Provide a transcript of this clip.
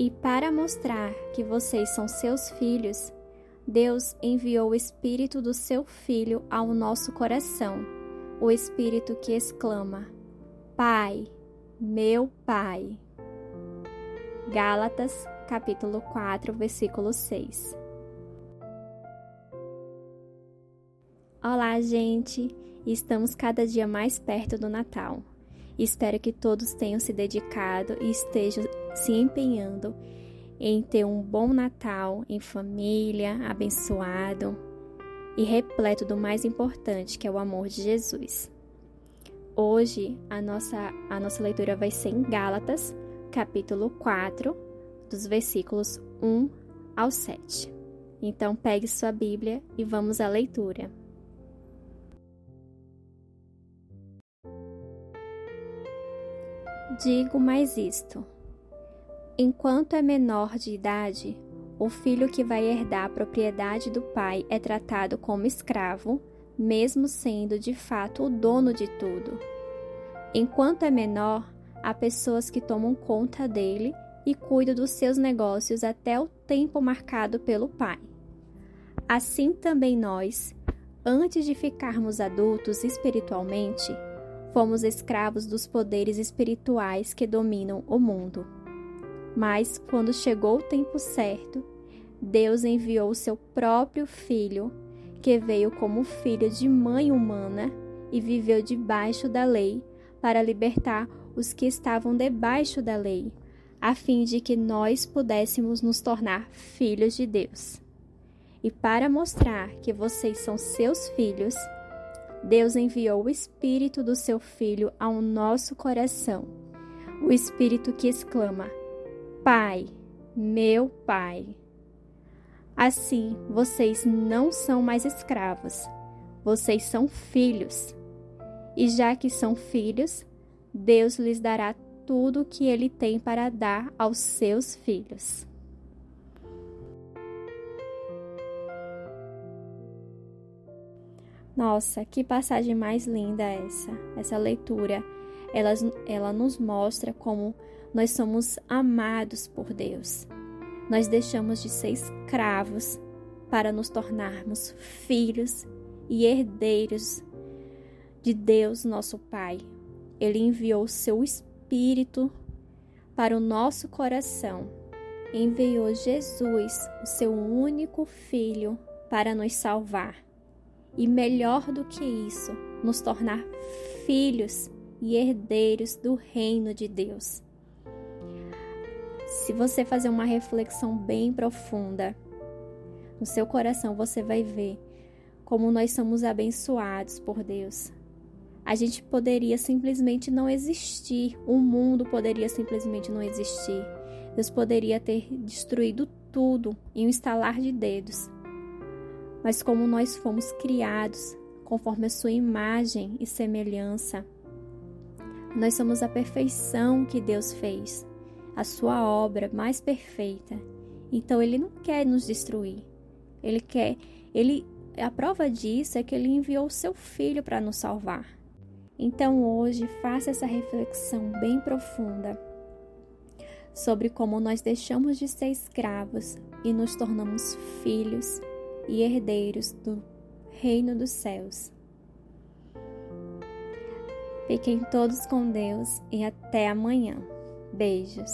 E para mostrar que vocês são seus filhos, Deus enviou o Espírito do seu Filho ao nosso coração, o Espírito que exclama: Pai, meu Pai. Gálatas, capítulo 4, versículo 6. Olá, gente! Estamos cada dia mais perto do Natal. Espero que todos tenham se dedicado e estejam se empenhando em ter um bom Natal em família, abençoado e repleto do mais importante, que é o amor de Jesus. Hoje a nossa, a nossa leitura vai ser em Gálatas, capítulo 4, dos versículos 1 ao 7. Então pegue sua Bíblia e vamos à leitura. Digo mais isto Enquanto é menor de idade, o filho que vai herdar a propriedade do pai é tratado como escravo, mesmo sendo de fato o dono de tudo. Enquanto é menor, há pessoas que tomam conta dele e cuidam dos seus negócios até o tempo marcado pelo pai. Assim também nós, antes de ficarmos adultos espiritualmente, fomos escravos dos poderes espirituais que dominam o mundo. Mas, quando chegou o tempo certo, Deus enviou o seu próprio filho, que veio como filho de mãe humana e viveu debaixo da lei, para libertar os que estavam debaixo da lei, a fim de que nós pudéssemos nos tornar filhos de Deus. E para mostrar que vocês são seus filhos, Deus enviou o Espírito do seu Filho ao nosso coração, o Espírito que exclama: Pai, meu Pai. Assim, vocês não são mais escravos, vocês são filhos. E já que são filhos, Deus lhes dará tudo o que Ele tem para dar aos seus filhos. Nossa, que passagem mais linda essa, essa leitura. Ela, ela nos mostra como nós somos amados por Deus. Nós deixamos de ser escravos para nos tornarmos filhos e herdeiros de Deus, nosso Pai. Ele enviou seu Espírito para o nosso coração. Enviou Jesus, o seu único Filho, para nos salvar. E melhor do que isso, nos tornar filhos e herdeiros do reino de Deus. Se você fazer uma reflexão bem profunda no seu coração, você vai ver como nós somos abençoados por Deus. A gente poderia simplesmente não existir, o mundo poderia simplesmente não existir. Deus poderia ter destruído tudo em um estalar de dedos. Mas como nós fomos criados conforme a sua imagem e semelhança, nós somos a perfeição que Deus fez a sua obra mais perfeita. Então ele não quer nos destruir. Ele quer, ele a prova disso é que ele enviou o seu filho para nos salvar. Então hoje faça essa reflexão bem profunda sobre como nós deixamos de ser escravos e nos tornamos filhos e herdeiros do reino dos céus. Fiquem todos com Deus e até amanhã. Beijos.